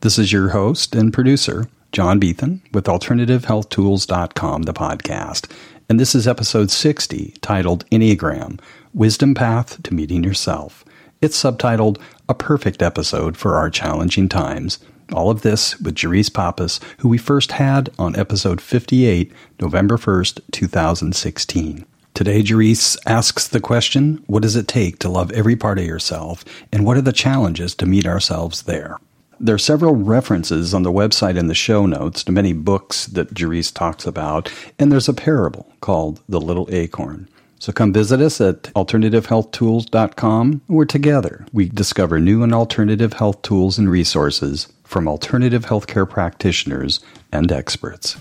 This is your host and producer, John Beetham, with AlternativeHealthTools.com, the podcast. And this is episode 60, titled Enneagram Wisdom Path to Meeting Yourself. It's subtitled A Perfect Episode for Our Challenging Times. All of this with Jerice Pappas, who we first had on episode 58, November 1st, 2016. Today, Jerice asks the question What does it take to love every part of yourself, and what are the challenges to meet ourselves there? There are several references on the website in the show notes to many books that Jerice talks about, and there's a parable called The Little Acorn. So come visit us at alternativehealthtools.com, where together we discover new and alternative health tools and resources from alternative healthcare practitioners and experts.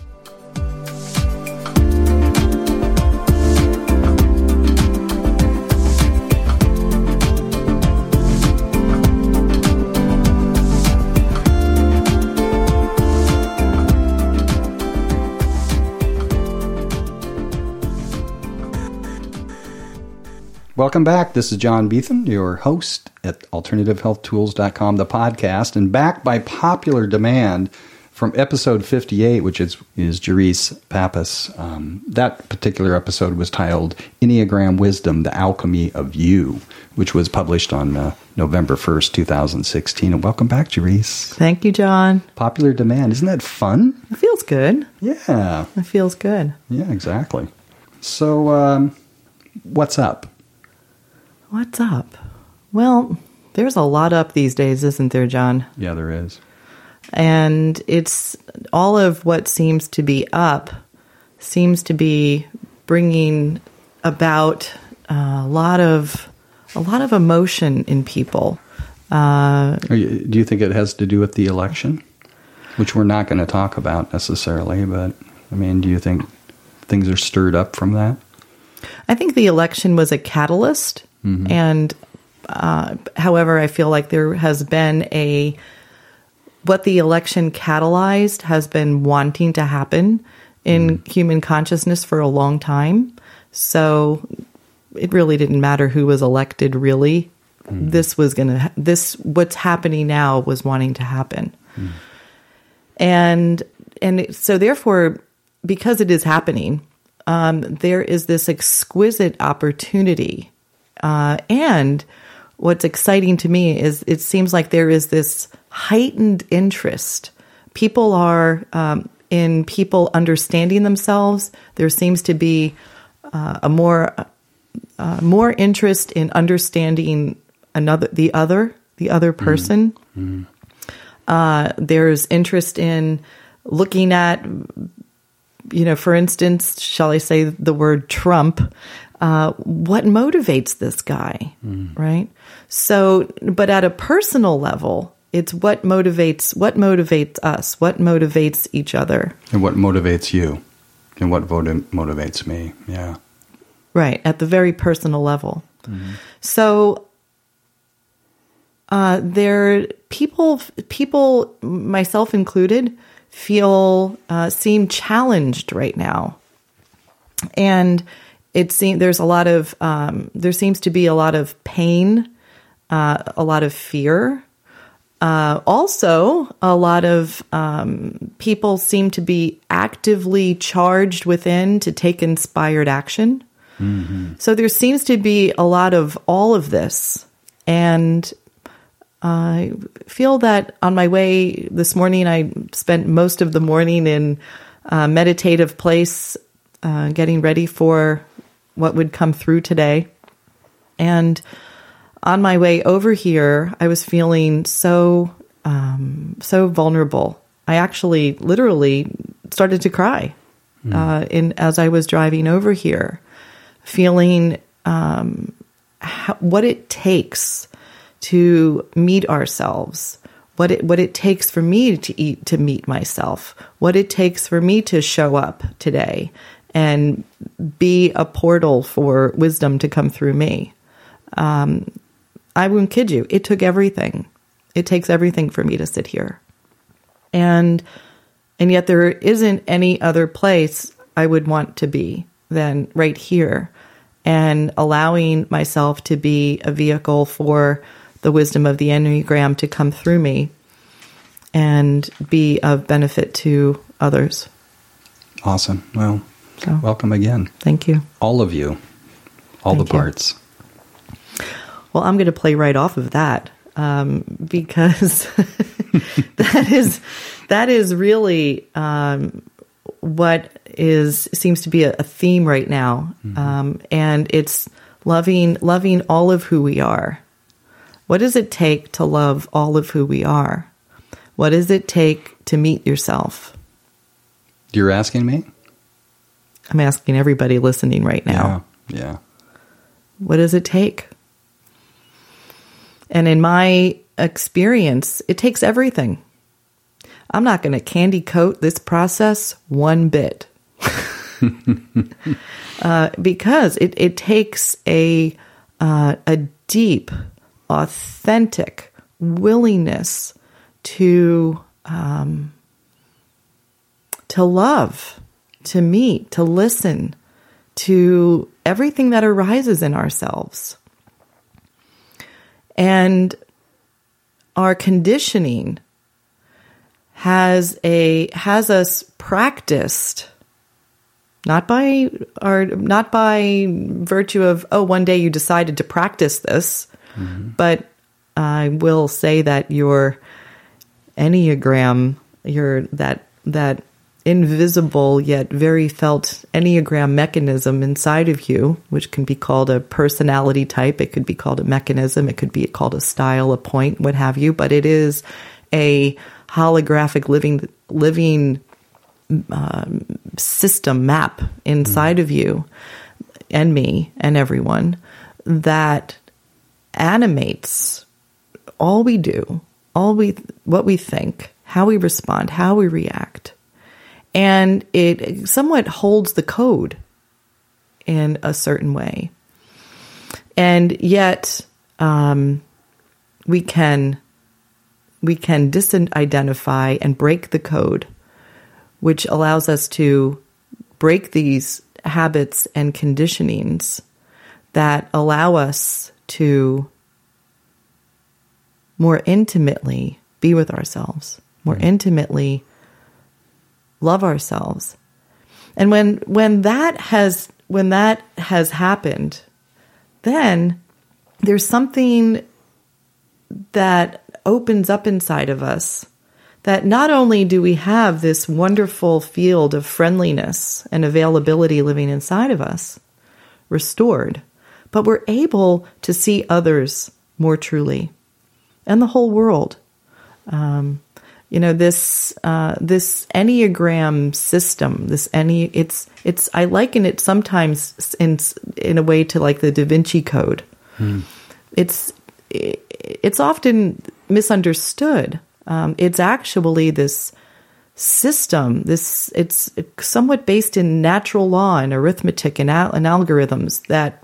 Welcome back. This is John Beetham, your host at alternativehealthtools.com, the podcast, and back by popular demand from episode 58, which is, is Jerice Pappas. Um, that particular episode was titled Enneagram Wisdom, The Alchemy of You, which was published on uh, November 1st, 2016. And welcome back, Jerice. Thank you, John. Popular demand. Isn't that fun? It feels good. Yeah. It feels good. Yeah, exactly. So, um, what's up? What's up? Well, there's a lot up these days, isn't there, John? Yeah, there is. And it's all of what seems to be up seems to be bringing about a lot of a lot of emotion in people. Uh, you, do you think it has to do with the election, which we're not going to talk about necessarily? But I mean, do you think things are stirred up from that? I think the election was a catalyst Mm-hmm. And uh, however, I feel like there has been a what the election catalyzed has been wanting to happen in mm. human consciousness for a long time. So it really didn't matter who was elected, really. Mm. This was going to, this, what's happening now was wanting to happen. Mm. And, and so therefore, because it is happening, um, there is this exquisite opportunity uh, and what's exciting to me is it seems like there is this heightened interest. People are um, in people understanding themselves. There seems to be uh, a more uh, more interest in understanding another, the other, the other mm-hmm. person. Mm-hmm. Uh, there's interest in looking at, you know, for instance, shall I say the word Trump? Uh, what motivates this guy, mm. right? So, but at a personal level, it's what motivates what motivates us, what motivates each other, and what motivates you, and what motivates me. Yeah, right. At the very personal level. Mm-hmm. So, uh, there people people myself included feel uh, seem challenged right now, and it seems there's a lot of um, there seems to be a lot of pain, uh, a lot of fear. Uh, also, a lot of um, people seem to be actively charged within to take inspired action. Mm-hmm. So there seems to be a lot of all of this, and I feel that on my way this morning, I spent most of the morning in a meditative place, uh, getting ready for what would come through today. And on my way over here, I was feeling so um, so vulnerable. I actually literally started to cry mm. uh, in as I was driving over here, feeling um, how, what it takes to meet ourselves, what it what it takes for me to eat to meet myself, what it takes for me to show up today and be a portal for wisdom to come through me. Um, I won't kid you, it took everything. It takes everything for me to sit here. And and yet there isn't any other place I would want to be than right here and allowing myself to be a vehicle for the wisdom of the Enneagram to come through me and be of benefit to others. Awesome. Well, So, welcome again. thank you. All of you. All Thank the you. parts. Well, I'm going to play right off of that um, because that is that is really um, what is seems to be a, a theme right now, um, and it's loving loving all of who we are. What does it take to love all of who we are? What does it take to meet yourself? You're asking me? I'm asking everybody listening right now. Yeah. Yeah. What does it take? And in my experience, it takes everything. I'm not going to candy coat this process one bit. uh, because it, it takes a, uh, a deep, authentic willingness to, um, to love, to meet, to listen, to everything that arises in ourselves. And our conditioning has a has us practiced not by our not by virtue of oh one day you decided to practice this mm-hmm. but i will say that your enneagram your that that invisible yet very felt enneagram mechanism inside of you which can be called a personality type it could be called a mechanism it could be called a style a point what have you but it is a holographic living living um, system map inside of you and me and everyone that animates all we do, all we what we think, how we respond, how we react. And it somewhat holds the code in a certain way. And yet um, we can we can disidentify and break the code, which allows us to break these habits and conditionings that allow us to more intimately be with ourselves, more intimately love ourselves. And when when that has when that has happened, then there's something that opens up inside of us that not only do we have this wonderful field of friendliness and availability living inside of us restored, but we're able to see others more truly and the whole world. Um, you know this uh, this enneagram system. This any it's it's I liken it sometimes in in a way to like the Da Vinci Code. It's it's often misunderstood. Um, it's actually this system. This it's somewhat based in natural law and arithmetic and, al- and algorithms. That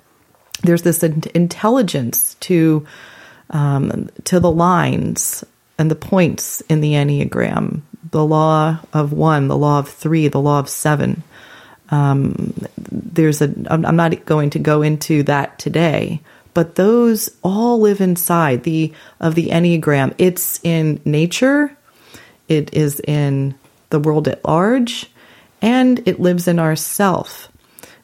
there's this in- intelligence to um, to the lines and the points in the enneagram. The law of one, the law of three, the law of seven. Um, there's a. I'm not going to go into that today, but those all live inside the of the enneagram. It's in nature, it is in the world at large, and it lives in ourself,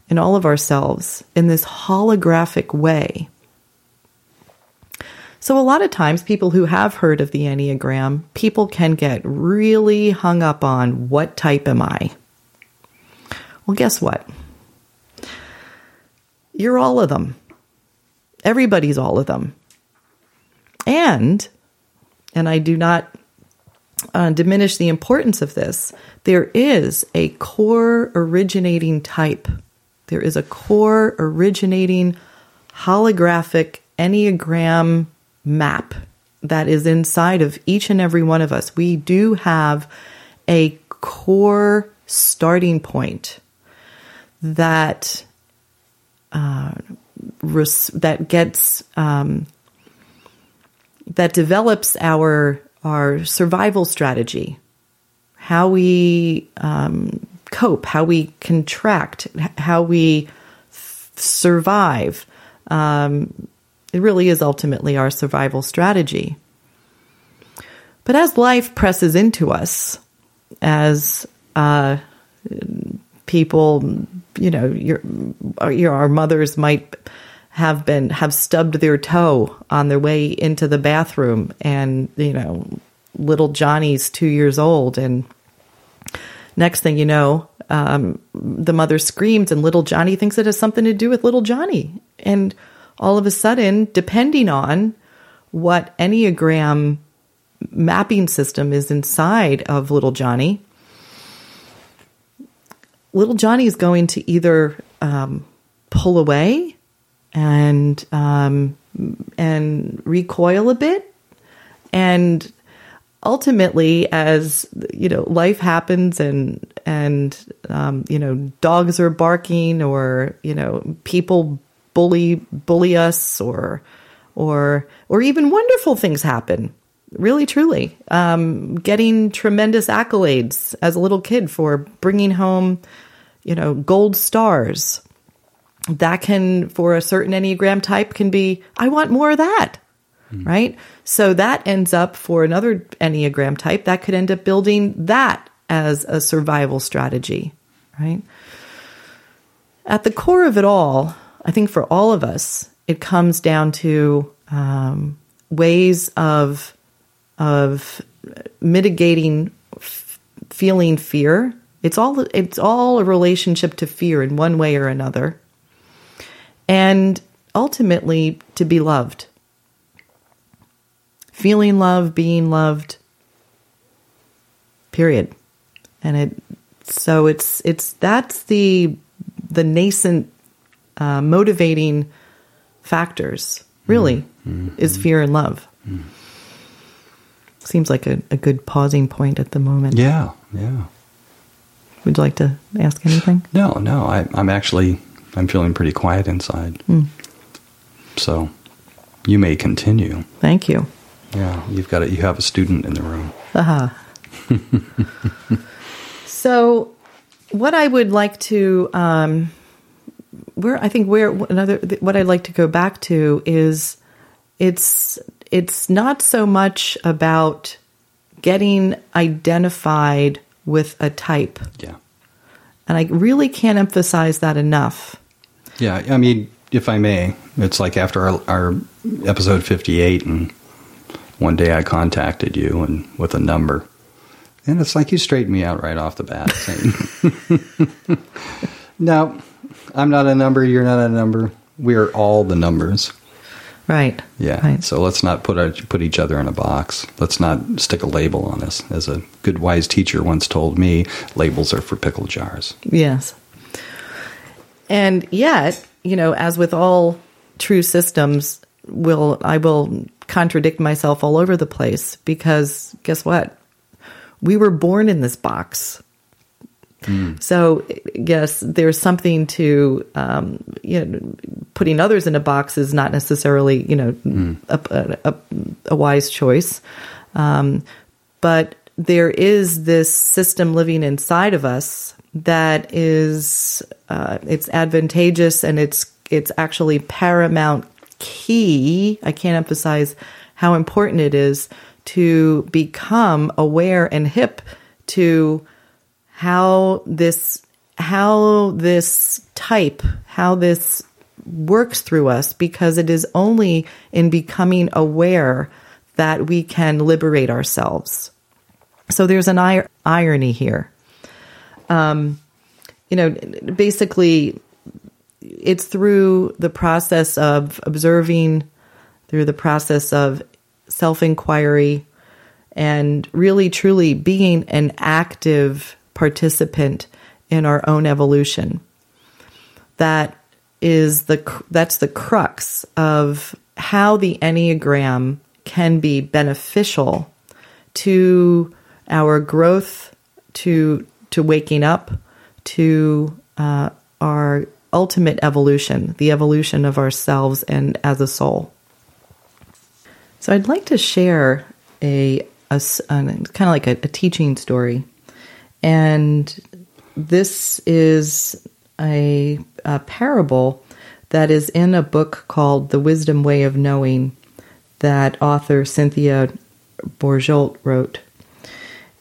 in all of ourselves, in this holographic way. So, a lot of times, people who have heard of the Enneagram, people can get really hung up on what type am I? Well, guess what? You're all of them. Everybody's all of them. And, and I do not uh, diminish the importance of this, there is a core originating type. There is a core originating holographic Enneagram map that is inside of each and every one of us. We do have a core starting point that uh, res- that gets um, that develops our our survival strategy, how we um, cope, how we contract, how we f- survive. Um, it really is ultimately our survival strategy. But as life presses into us, as uh, people, you know, your, your our mothers might have been have stubbed their toe on their way into the bathroom, and you know, little Johnny's two years old, and next thing you know, um, the mother screams, and little Johnny thinks it has something to do with little Johnny, and all of a sudden, depending on what Enneagram mapping system is inside of little Johnny, little Johnny is going to either um, pull away and um, and recoil a bit, and ultimately, as you know, life happens and and um, you know, dogs are barking or you know, people bully bully us or or or even wonderful things happen. Really truly. Um, getting tremendous accolades as a little kid for bringing home you know gold stars. That can for a certain enneagram type can be i want more of that. Mm. right? So that ends up for another enneagram type that could end up building that as a survival strategy. Right? At the core of it all i think for all of us it comes down to um, ways of of mitigating f- feeling fear. It's all it's all a relationship to fear in one way or another. And ultimately to be loved. Feeling love, being loved. Period. And it so it's it's that's the the nascent uh, motivating factors really mm-hmm. is fear and love. Mm-hmm. Seems like a, a good pausing point at the moment. Yeah, yeah. Would you like to ask anything? No, no. I, am actually I'm feeling pretty quiet inside. Mm. So you may continue. Thank you. Yeah, you've got it. You have a student in the room. Aha. Uh-huh. so, what I would like to, um, where I think where another what I'd like to go back to is it's it's not so much about getting identified with a type. Yeah. And I really can't emphasize that enough. Yeah, I mean, if I may, it's like after our, our episode 58 and one day I contacted you and with a number. And it's like you straightened me out right off the bat saying, No, I'm not a number, you're not a number. We are all the numbers. Right. Yeah. Right. So let's not put our, put each other in a box. Let's not stick a label on us. As a good wise teacher once told me, labels are for pickle jars. Yes. And yet, you know, as with all true systems, will I will contradict myself all over the place because guess what? We were born in this box. Mm. So, yes, there's something to um, you know, putting others in a box is not necessarily you know mm. a, a, a, wise choice, um, but there is this system living inside of us that is uh, it's advantageous and it's it's actually paramount key. I can't emphasize how important it is to become aware and hip to how this how this type how this works through us because it is only in becoming aware that we can liberate ourselves. So there's an ir- irony here. Um, you know basically it's through the process of observing through the process of self-inquiry and really truly being an active participant in our own evolution. That is the that's the crux of how the enneagram can be beneficial to our growth, to to waking up, to uh, our ultimate evolution, the evolution of ourselves and as a soul. So I'd like to share a, a, a kind of like a, a teaching story and this is a, a, parable that is in a book called The Wisdom Way of Knowing that author Cynthia Bourgeault wrote.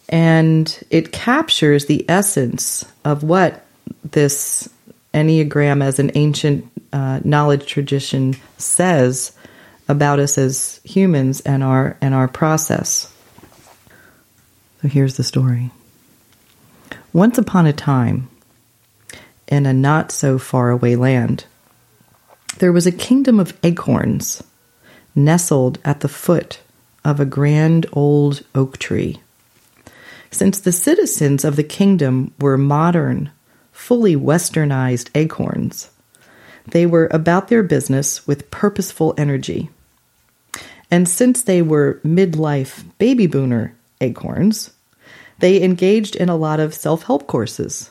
And it captures the essence of what this Enneagram as an ancient uh, knowledge tradition says about us as humans and our and our process. So here's the story. Once upon a time, in a not so far away land, there was a kingdom of acorns nestled at the foot of a grand old oak tree. Since the citizens of the kingdom were modern, fully westernized acorns, they were about their business with purposeful energy. And since they were midlife baby boomer acorns, they engaged in a lot of self help courses.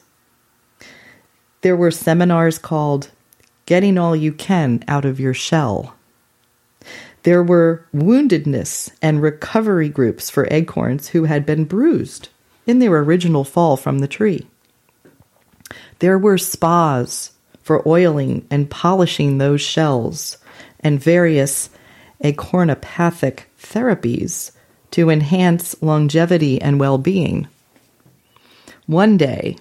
There were seminars called Getting All You Can Out of Your Shell. There were woundedness and recovery groups for acorns who had been bruised in their original fall from the tree. There were spas for oiling and polishing those shells and various acornopathic therapies to enhance longevity and well being. One day,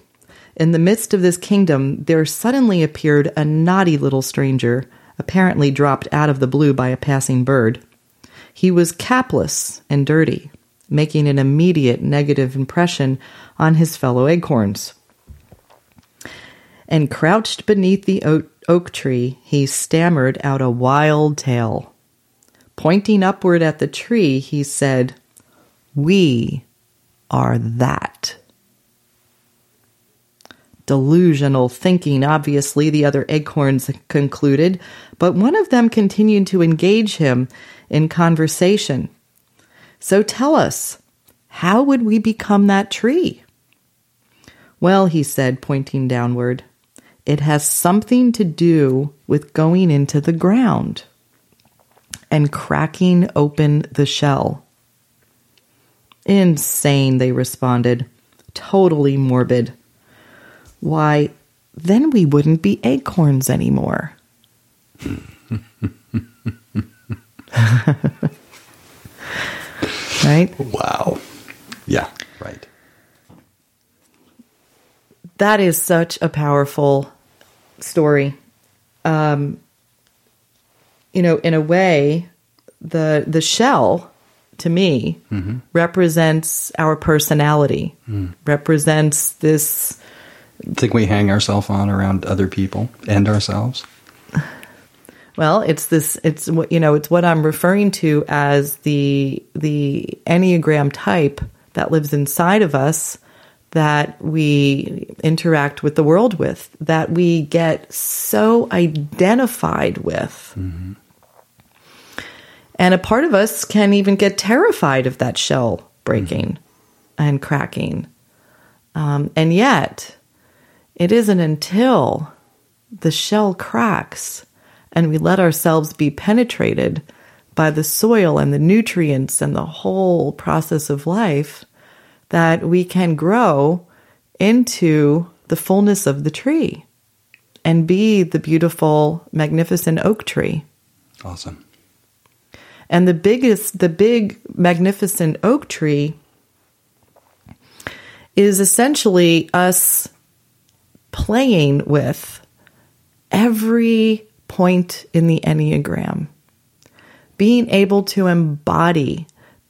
in the midst of this kingdom, there suddenly appeared a naughty little stranger, apparently dropped out of the blue by a passing bird. He was capless and dirty, making an immediate negative impression on his fellow acorns. And crouched beneath the oak tree, he stammered out a wild tale. Pointing upward at the tree, he said, We are that. Delusional thinking, obviously, the other acorns concluded, but one of them continued to engage him in conversation. So tell us, how would we become that tree? Well, he said, pointing downward, it has something to do with going into the ground and cracking open the shell. Insane, they responded. Totally morbid. Why, then we wouldn't be acorns anymore. right? Wow. Yeah, right. That is such a powerful story. Um, you know, in a way, the the shell to me mm-hmm. represents our personality, mm. represents this. Think we hang ourselves on around other people and ourselves. Well, it's this. It's what you know. It's what I'm referring to as the the enneagram type that lives inside of us that we interact with the world with, that we get so identified with. Mm-hmm. And a part of us can even get terrified of that shell breaking mm-hmm. and cracking. Um, and yet, it isn't until the shell cracks and we let ourselves be penetrated by the soil and the nutrients and the whole process of life that we can grow into the fullness of the tree and be the beautiful, magnificent oak tree. Awesome. And the biggest, the big, magnificent oak tree is essentially us playing with every point in the Enneagram, being able to embody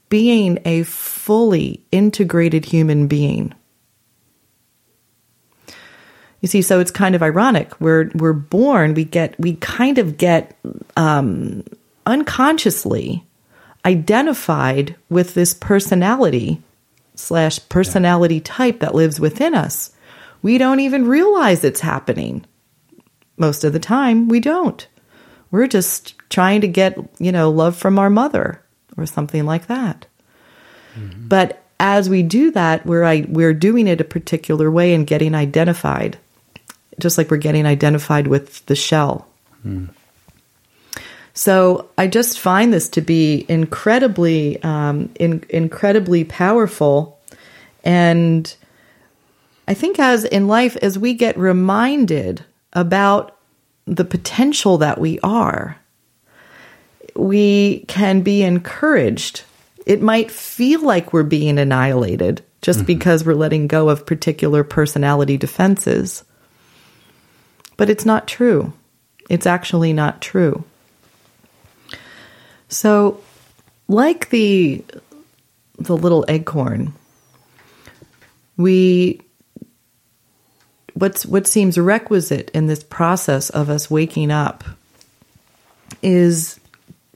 being a fully integrated human being. You see, so it's kind of ironic. We're we're born, we get we kind of get um, unconsciously identified with this personality slash personality type that lives within us. We don't even realize it's happening. Most of the time, we don't. We're just trying to get, you know, love from our mother or something like that. Mm-hmm. But as we do that, we're we're doing it a particular way and getting identified, just like we're getting identified with the shell. Mm. So I just find this to be incredibly, um, in, incredibly powerful, and I think as in life, as we get reminded about the potential that we are, we can be encouraged it might feel like we're being annihilated just mm-hmm. because we're letting go of particular personality defenses. But it's not true. It's actually not true. So, like the the little acorn, we what's what seems requisite in this process of us waking up is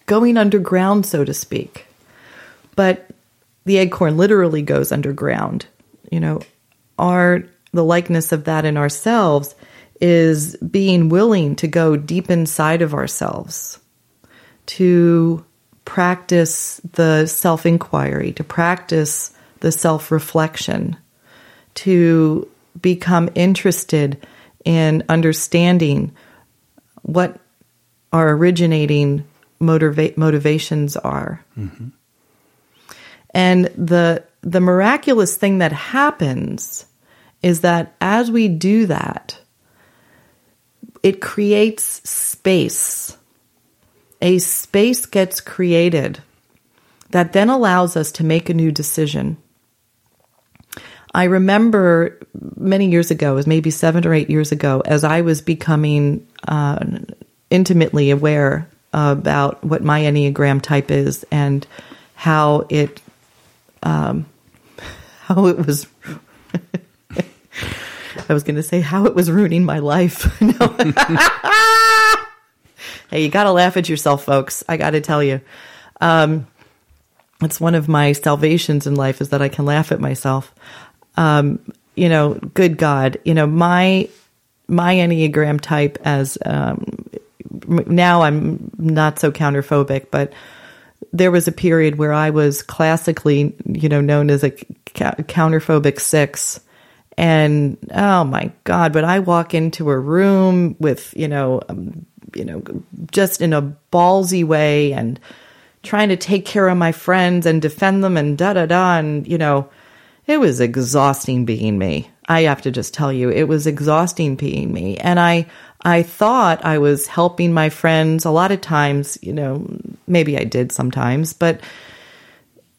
going underground, so to speak. But the acorn literally goes underground. You know, our the likeness of that in ourselves is being willing to go deep inside of ourselves to practice the self inquiry, to practice the self reflection, to become interested in understanding what our originating motiva- motivations are. Mm-hmm. And the the miraculous thing that happens is that as we do that, it creates space. A space gets created that then allows us to make a new decision. I remember many years ago, it was maybe seven or eight years ago, as I was becoming uh, intimately aware about what my Enneagram type is and how it um, how it was. I was going to say how it was ruining my life. hey, you got to laugh at yourself, folks. I got to tell you. Um, it's one of my salvations in life is that I can laugh at myself um, you know, good God, you know, my my Enneagram type as um, now I'm not so counterphobic, but there was a period where I was classically, you know, known as a counterphobic six. And oh my God, but I walk into a room with, you know, um, you know, just in a ballsy way and trying to take care of my friends and defend them and da da da. And, you know, it was exhausting being me. I have to just tell you, it was exhausting being me. And I, I thought I was helping my friends. A lot of times, you know, maybe I did sometimes, but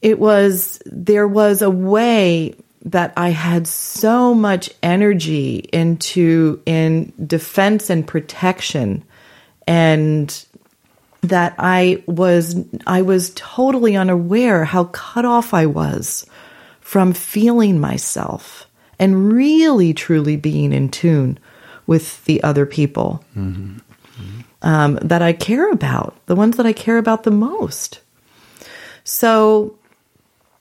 it was, there was a way that I had so much energy into in defense and protection and that I was I was totally unaware how cut off I was from feeling myself and really truly being in tune with the other people mm-hmm. Mm-hmm. Um, that I care about, the ones that I care about the most. So,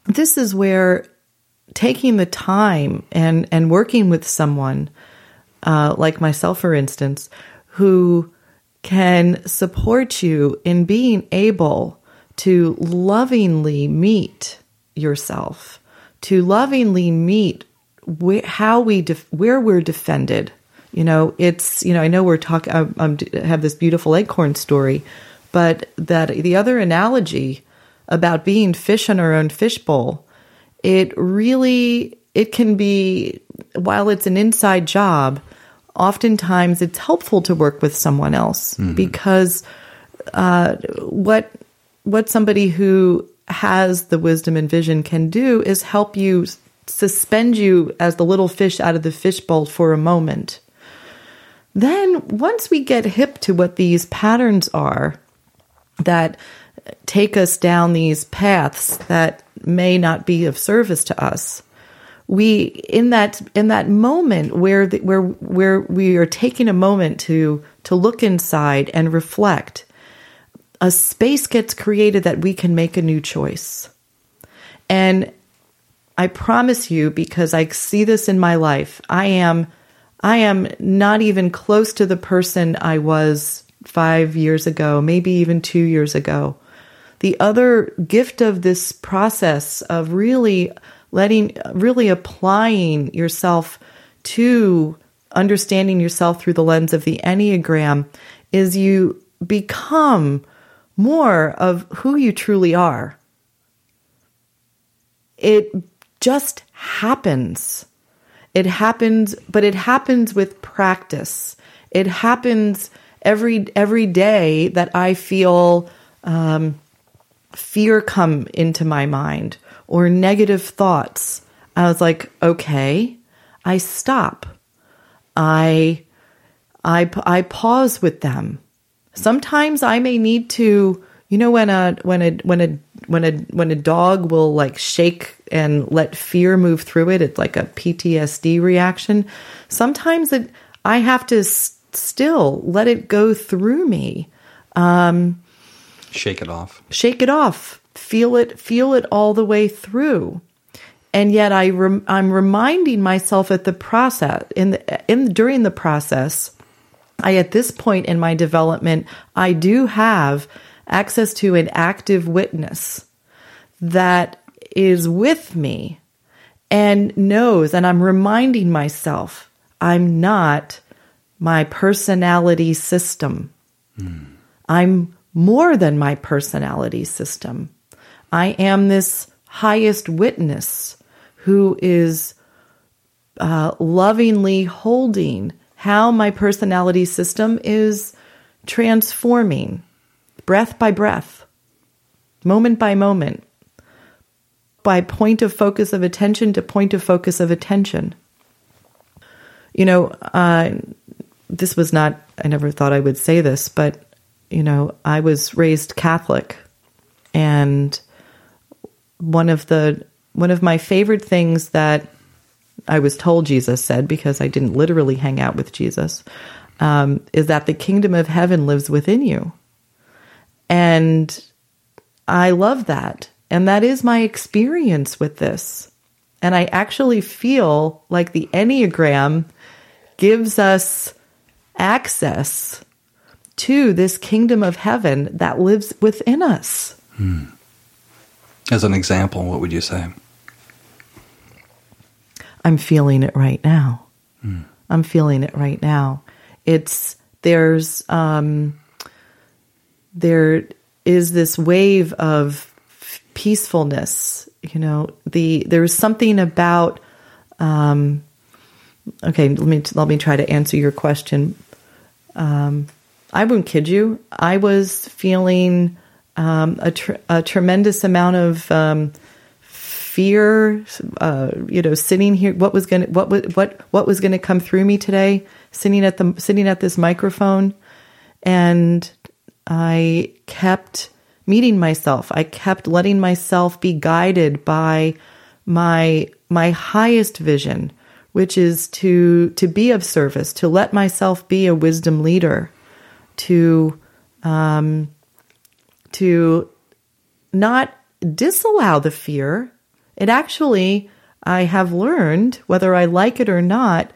this is where taking the time and, and working with someone, uh, like myself, for instance, who can support you in being able to lovingly meet yourself to lovingly meet wh- how we def- where we're defended. You know, it's you know I know we're talking. I, um, I um, have this beautiful acorn story, but that the other analogy about being fish in our own fishbowl, it really it can be while it's an inside job. Oftentimes, it's helpful to work with someone else mm-hmm. because uh, what what somebody who has the wisdom and vision can do is help you suspend you as the little fish out of the fishbowl for a moment. Then, once we get hip to what these patterns are that take us down these paths that may not be of service to us, we in that in that moment where the, where where we are taking a moment to to look inside and reflect a space gets created that we can make a new choice. And I promise you, because I see this in my life, I am, I am not even close to the person I was five years ago, maybe even two years ago. The other gift of this process of really letting, really applying yourself to understanding yourself through the lens of the Enneagram is you become more of who you truly are. It just happens. It happens, but it happens with practice. It happens every every day that I feel um, fear come into my mind or negative thoughts, I was like, okay, I stop. I, I, I pause with them. Sometimes I may need to, you know, when a, when a, when a, when a, when a dog will like shake and let fear move through it, it's like a PTSD reaction. Sometimes it, I have to s- still let it go through me. Um, Shake it off. shake it off, feel it, feel it all the way through. And yet I rem- I'm reminding myself at the process in the, in during the process, I at this point in my development, I do have access to an active witness that is with me and knows and I'm reminding myself I'm not my personality system. Hmm. I'm more than my personality system. I am this highest witness who is uh, lovingly holding how my personality system is transforming breath by breath, moment by moment, by point of focus of attention to point of focus of attention. You know, uh, this was not, I never thought I would say this, but, you know, I was raised Catholic. And one of the, one of my favorite things that I was told Jesus said, because I didn't literally hang out with Jesus, um, is that the kingdom of heaven lives within you. And I love that. And that is my experience with this. And I actually feel like the Enneagram gives us access to this kingdom of heaven that lives within us. As an example, what would you say? I'm feeling it right now. I'm feeling it right now. It's there's um, there is this wave of peacefulness. You know, the there's something about. Um, okay, let me let me try to answer your question. Um, I won't kid you. I was feeling um, a, tr- a tremendous amount of um, fear. Uh, you know, sitting here, what was going to what what what was going to come through me today? Sitting at the sitting at this microphone, and I kept meeting myself. I kept letting myself be guided by my my highest vision, which is to to be of service, to let myself be a wisdom leader, to um, to not disallow the fear. It actually, I have learned, whether I like it or not,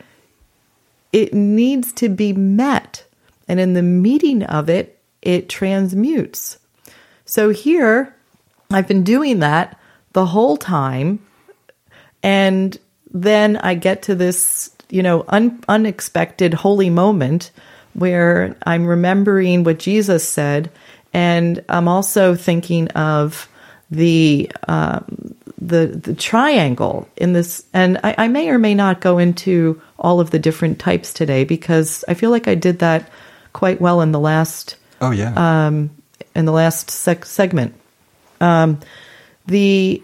it needs to be met. And in the meeting of it, it transmutes. So here, I've been doing that the whole time. And then I get to this, you know, un- unexpected holy moment where I'm remembering what Jesus said. And I'm also thinking of the um, the the triangle in this, and I, I may or may not go into all of the different types today because I feel like I did that quite well in the last Oh yeah. um, in the last sec- segment. Um, the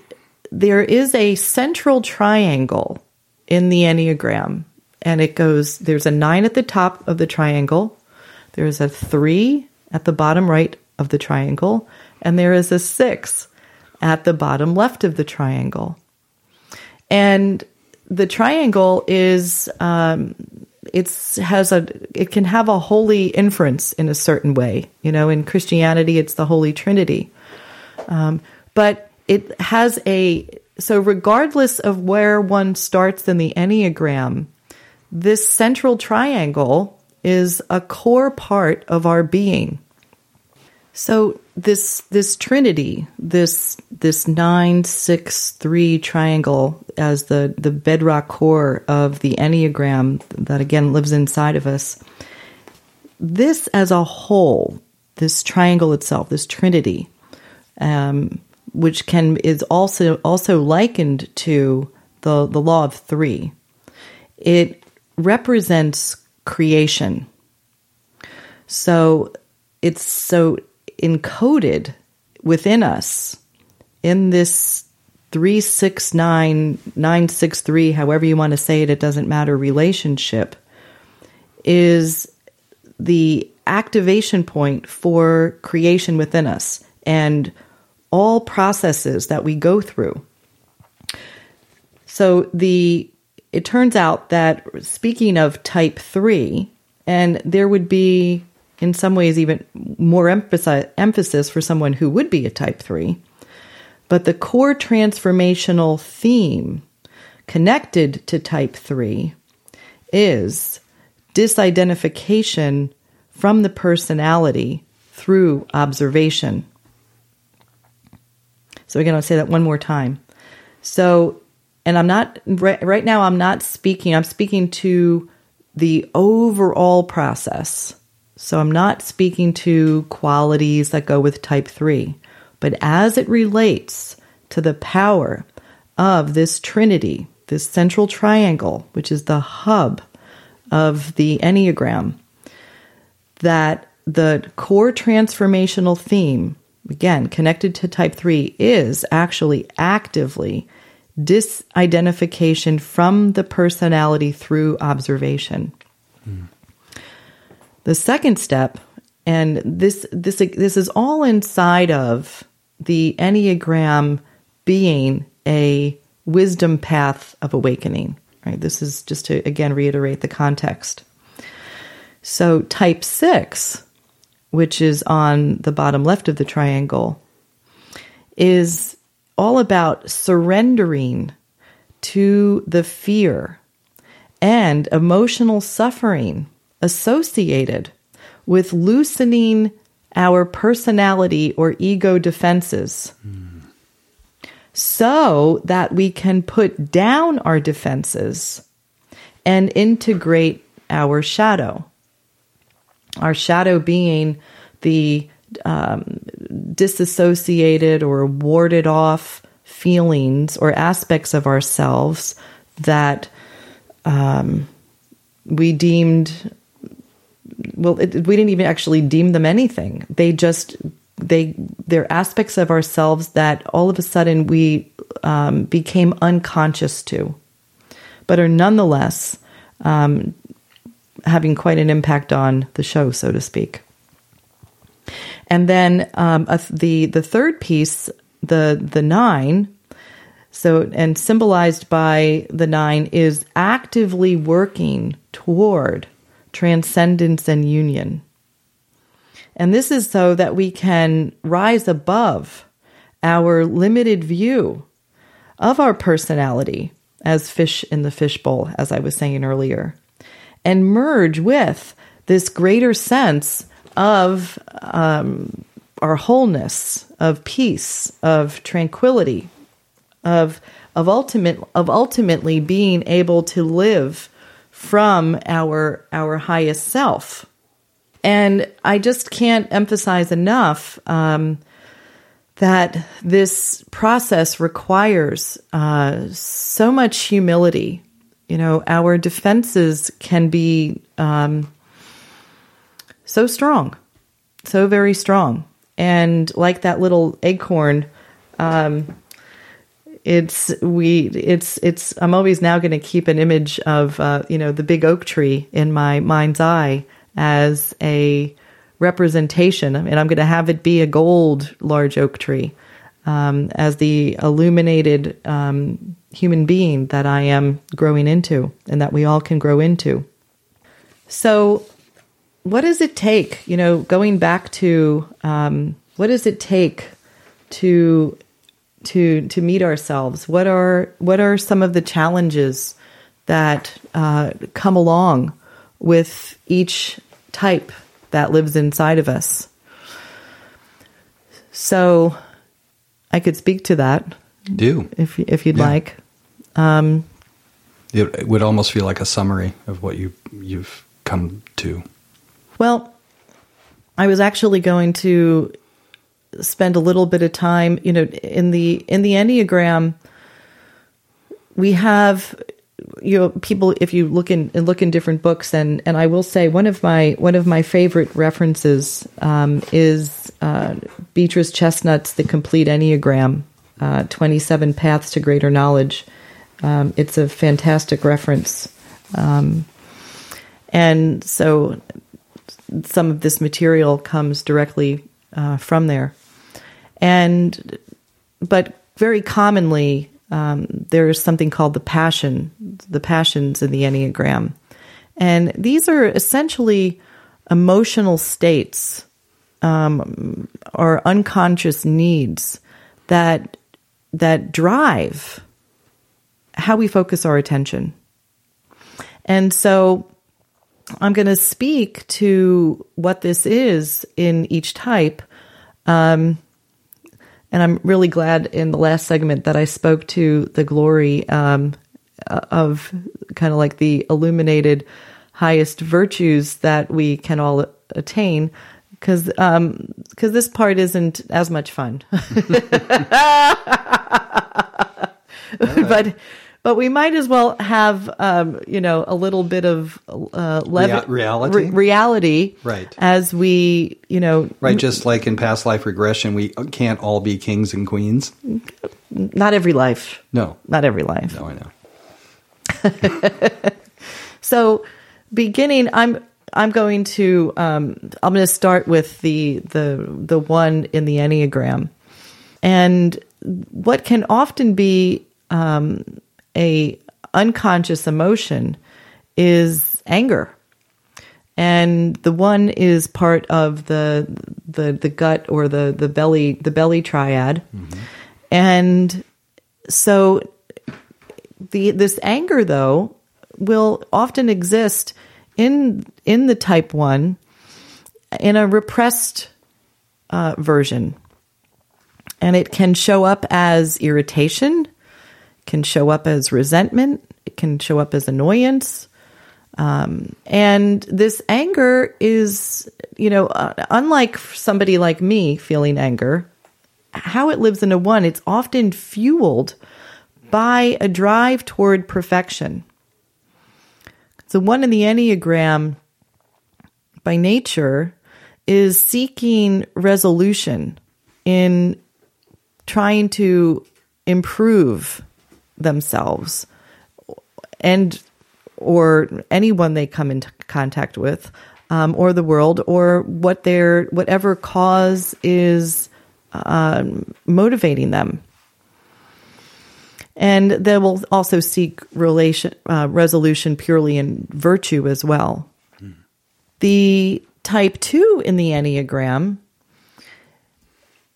there is a central triangle in the enneagram, and it goes. There's a nine at the top of the triangle. There is a three at the bottom right of the triangle, and there is a six at the bottom left of the triangle. And the triangle is um, it's has a it can have a holy inference in a certain way. You know, in Christianity, it's the Holy Trinity, um, but it has a so regardless of where one starts in the enneagram, this central triangle is a core part of our being. So this this trinity, this this nine six three triangle as the the bedrock core of the enneagram that again lives inside of us. This as a whole, this triangle itself, this trinity, um, which can is also also likened to the the law of three. It represents creation. So it's so encoded within us in this 369 963 however you want to say it it doesn't matter relationship is the activation point for creation within us and all processes that we go through. So the it turns out that speaking of type 3 and there would be in some ways even more emphasis, for someone who would be a type 3 but the core transformational theme connected to type 3 is disidentification from the personality through observation. So again, I'll say that one more time. So, and I'm not, right, right now, I'm not speaking, I'm speaking to the overall process. So I'm not speaking to qualities that go with type 3 but as it relates to the power of this trinity, this central triangle, which is the hub of the Enneagram, that the core transformational theme, again, connected to type 3, is actually actively disidentification from the personality through observation. Mm. The second step, and this this this is all inside of the Enneagram being a wisdom path of awakening. Right? This is just to again reiterate the context. So, type six, which is on the bottom left of the triangle, is all about surrendering to the fear and emotional suffering associated with loosening our personality or ego defenses mm. so that we can put down our defenses and integrate our shadow. Our shadow being the um, disassociated or warded off feelings or aspects of ourselves that um, we deemed well, it, we didn't even actually deem them anything. They just they they're aspects of ourselves that all of a sudden we um, became unconscious to, but are nonetheless um, having quite an impact on the show, so to speak. And then um, the the third piece, the the nine, so and symbolized by the nine is actively working toward transcendence and union. And this is so that we can rise above our limited view of our personality as fish in the fishbowl, as I was saying earlier, and merge with this greater sense of um, our wholeness, of peace, of tranquility, of of ultimate of ultimately being able to live from our our highest self. And I just can't emphasize enough um, that this process requires uh, so much humility. You know, our defenses can be um, so strong, so very strong. And like that little acorn, um, it's we it's it's i'm always now going to keep an image of uh, you know the big oak tree in my mind's eye as a representation and i'm going to have it be a gold large oak tree um, as the illuminated um, human being that i am growing into and that we all can grow into. So what does it take you know going back to um, what does it take to to to meet ourselves? What are what are some of the challenges that uh, come along with each type that lives inside of us? So, I could speak to that. Do if if you'd yeah. like. Um, it would almost feel like a summary of what you you've come to. Well, I was actually going to spend a little bit of time, you know, in the in the Enneagram, we have you know people if you look in look in different books and and I will say one of my one of my favorite references um, is uh, Beatrice Chestnut's The Complete Enneagram, uh, 27 Paths to Greater Knowledge. Um, it's a fantastic reference. Um, and so some of this material comes directly uh, from there. And, but very commonly, um, there's something called the passion, the passions in the Enneagram. And these are essentially emotional states um, or unconscious needs that that drive how we focus our attention. And so I'm going to speak to what this is in each type. Um, and I'm really glad in the last segment that I spoke to the glory um, of kind of like the illuminated highest virtues that we can all attain because um, cause this part isn't as much fun. but but we might as well have um, you know a little bit of uh, Rea- reality re- reality Right. as we you know Right, just like in past life regression, we can't all be kings and queens. not every life No, not every life no, I know. So, beginning, I'm I'm going to um, I'm going to start with the the the one in the enneagram, and what can often be um, a unconscious emotion is anger, and the one is part of the the the gut or the the belly the belly triad, and so the this anger though will often exist in in the type 1 in a repressed uh, version. And it can show up as irritation can show up as resentment it can show up as annoyance um, and this anger is you know uh, unlike somebody like me feeling anger how it lives in a one it's often fueled by a drive toward perfection. The one in the Enneagram by nature is seeking resolution in trying to improve themselves and or anyone they come into contact with um, or the world or what their whatever cause is um, motivating them and they will also seek relation uh, resolution purely in virtue as well. The type two in the enneagram,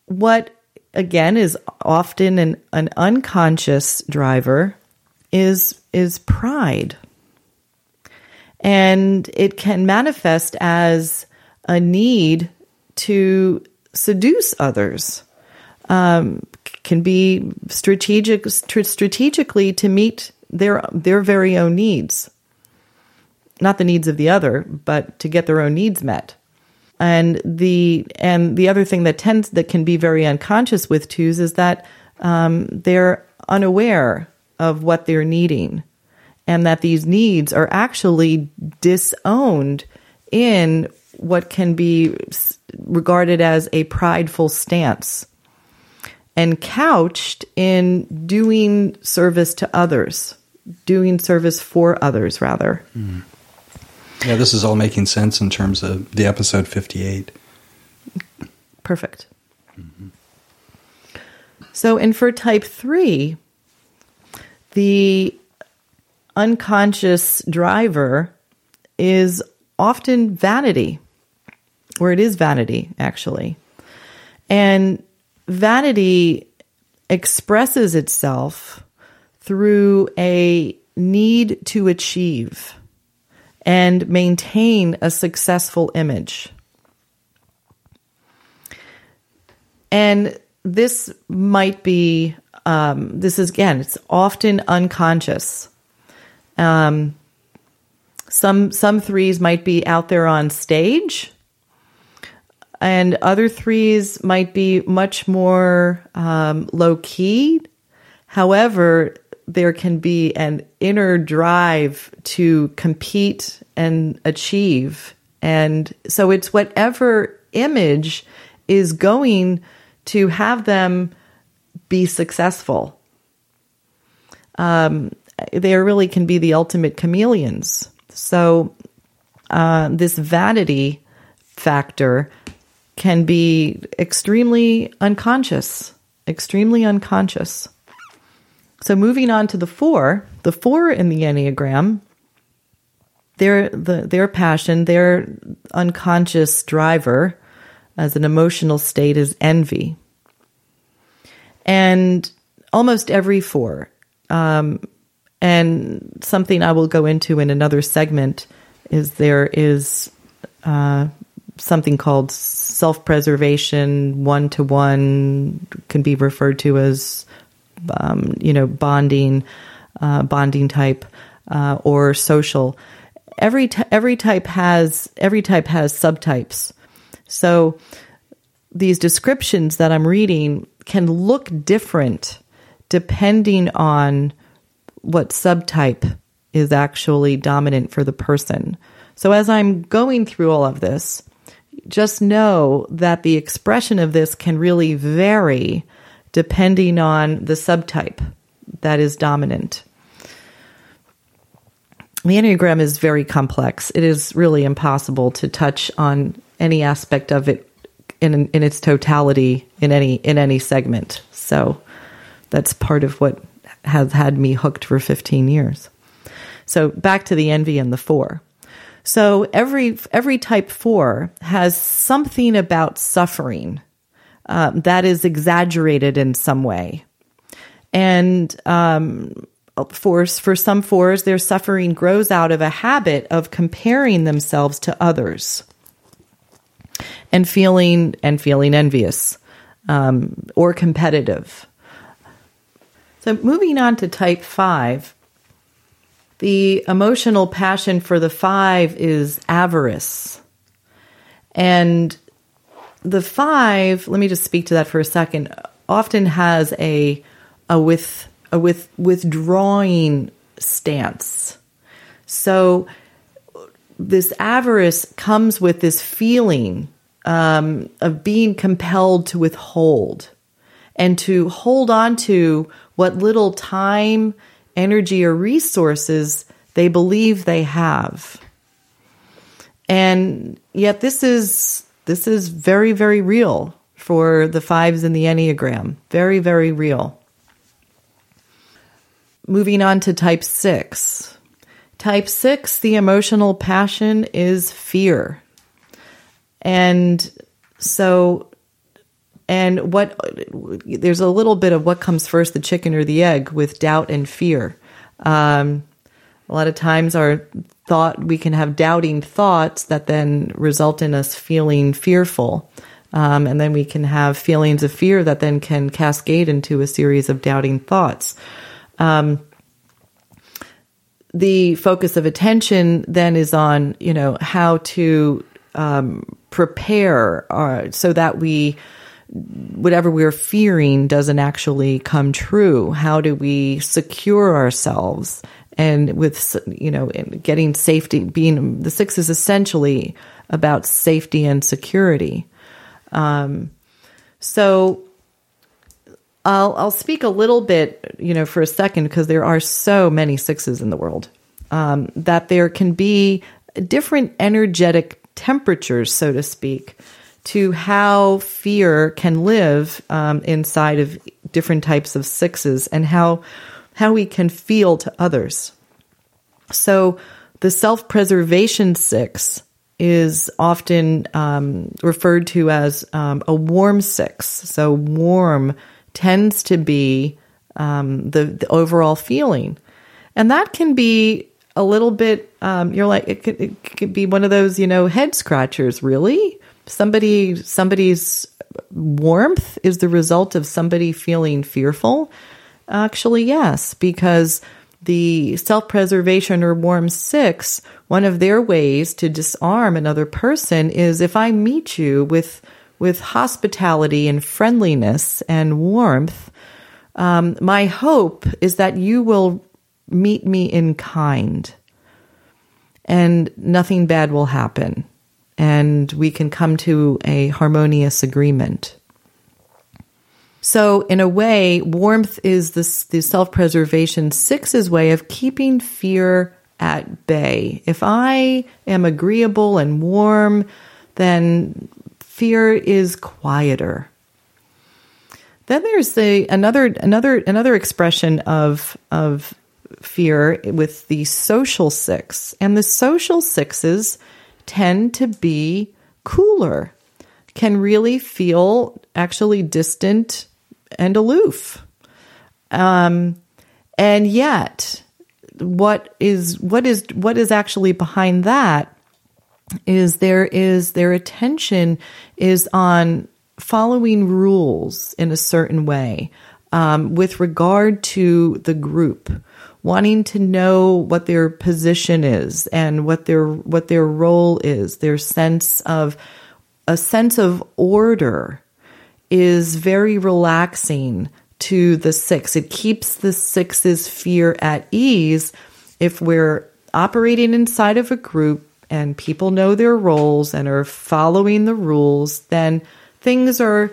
what again is often an, an unconscious driver, is is pride, and it can manifest as a need to seduce others. Um, can be strategic strategically to meet their their very own needs. Not the needs of the other but to get their own needs met and the and the other thing that tends that can be very unconscious with twos is that um, they're unaware of what they're needing and that these needs are actually disowned in what can be regarded as a prideful stance and couched in doing service to others, doing service for others, rather. Mm. Yeah, this is all making sense in terms of the episode 58. Perfect. Mm-hmm. So, and for type three, the unconscious driver is often vanity, or it is vanity, actually. And vanity expresses itself through a need to achieve and maintain a successful image. And this might be, um, this is again, it's often unconscious. Um, some some threes might be out there on stage and other threes might be much more um, low key. However, there can be an inner drive to compete and achieve. And so it's whatever image is going to have them be successful. Um, they really can be the ultimate chameleons. So, uh, this vanity factor can be extremely unconscious, extremely unconscious. So, moving on to the four, the four in the Enneagram, their, the, their passion, their unconscious driver as an emotional state is envy. And almost every four, um, and something I will go into in another segment is there is uh, something called self preservation, one to one, can be referred to as, um, you know, bonding, uh, bonding type, uh, or social. Every t- every type has every type has subtypes. So these descriptions that I'm reading can look different depending on what subtype is actually dominant for the person. So as I'm going through all of this, just know that the expression of this can really vary depending on the subtype that is dominant. The Enneagram is very complex. It is really impossible to touch on any aspect of it in in its totality in any in any segment. So that's part of what has had me hooked for 15 years. So back to the envy and the 4. So every every type 4 has something about suffering um, that is exaggerated in some way. And um, for, for some fours, their suffering grows out of a habit of comparing themselves to others and feeling and feeling envious um, or competitive. So moving on to type five, the emotional passion for the five is avarice. And the five, let me just speak to that for a second, often has a a with a with withdrawing stance. So this avarice comes with this feeling um, of being compelled to withhold and to hold on to what little time, energy, or resources they believe they have. And yet this is this is very, very real for the fives in the Enneagram. Very, very real. Moving on to type six. Type six, the emotional passion is fear. And so, and what, there's a little bit of what comes first, the chicken or the egg, with doubt and fear. Um, a lot of times our thought, we can have doubting thoughts that then result in us feeling fearful. Um, and then we can have feelings of fear that then can cascade into a series of doubting thoughts. Um, the focus of attention then is on, you know, how to um, prepare uh, so that we whatever we're fearing doesn't actually come true how do we secure ourselves and with you know getting safety being the six is essentially about safety and security. Um, so I'll I'll speak a little bit, you know, for a second because there are so many sixes in the world um, that there can be different energetic temperatures, so to speak, to how fear can live um, inside of different types of sixes and how how we can feel to others. So the self preservation six is often um, referred to as um, a warm six. So warm tends to be um, the, the overall feeling, and that can be a little bit um, you're like it could, it could be one of those you know head scratchers really somebody somebody's warmth is the result of somebody feeling fearful actually yes because the self-preservation or warm six one of their ways to disarm another person is if i meet you with with hospitality and friendliness and warmth um, my hope is that you will meet me in kind and nothing bad will happen. and we can come to a harmonious agreement. So, in a way, warmth is the self preservation six's way of keeping fear at bay. If I am agreeable and warm, then fear is quieter. Then there's the another another another expression of of fear with the social six, and the social sixes tend to be cooler, can really feel actually distant and aloof. Um, and yet, what is what is what is actually behind that is there is their attention is on following rules in a certain way um, with regard to the group wanting to know what their position is and what their what their role is their sense of a sense of order is very relaxing to the six. It keeps the six's fear at ease if we're operating inside of a group and people know their roles and are following the rules then things are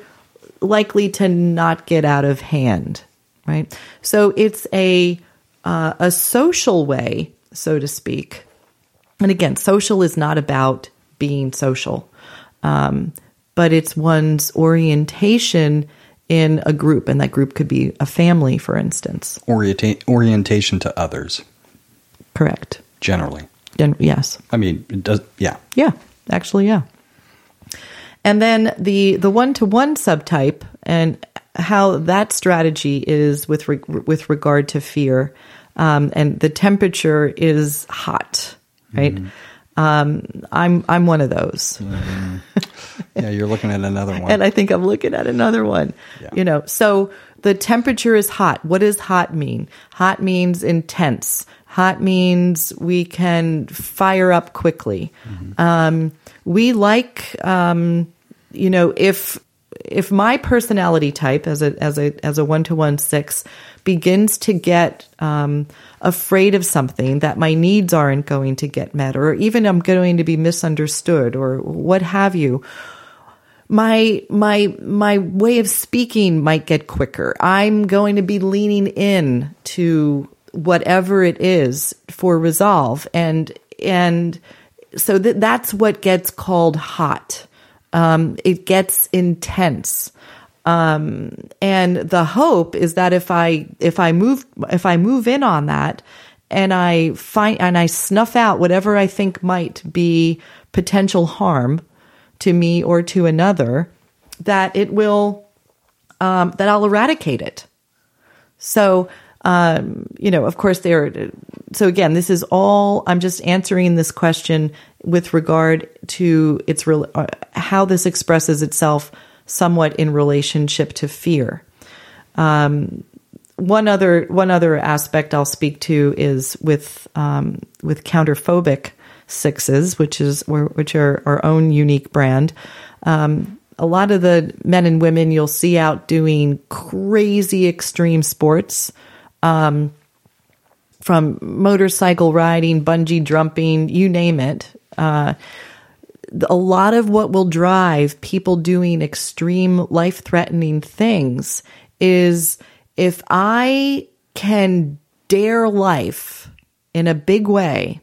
likely to not get out of hand right? So it's a uh, a social way, so to speak. And again, social is not about being social, um, but it's one's orientation in a group, and that group could be a family, for instance. Orienta- orientation to others. Correct. Generally. Gen- yes. I mean, it does. Yeah. Yeah. Actually, yeah. And then the the one to one subtype and how that strategy is with re- with regard to fear, um, and the temperature is hot, right? Mm. Um, I'm I'm one of those. Mm. Yeah, you're looking at another one, and I think I'm looking at another one. Yeah. You know, so the temperature is hot. What does hot mean? Hot means intense. Hot means we can fire up quickly. Mm-hmm. Um, we like, um, you know, if if my personality type as a as a as a one to one six begins to get um, afraid of something that my needs aren't going to get met, or even I'm going to be misunderstood, or what have you, my my my way of speaking might get quicker. I'm going to be leaning in to whatever it is for resolve, and and so that that's what gets called hot um, it gets intense. Um, and the hope is that if I if I move if I move in on that and I find and I snuff out whatever I think might be potential harm to me or to another, that it will um, that I'll eradicate it. So um, you know, of course, there. So again, this is all. I'm just answering this question with regard to its real uh, how this expresses itself somewhat in relationship to fear. Um, one other one other aspect I'll speak to is with um, with counterphobic sixes, which is which are our own unique brand. Um, a lot of the men and women you'll see out doing crazy extreme sports, um, from motorcycle riding, bungee jumping, you name it. Uh, a lot of what will drive people doing extreme life threatening things is if I can dare life in a big way,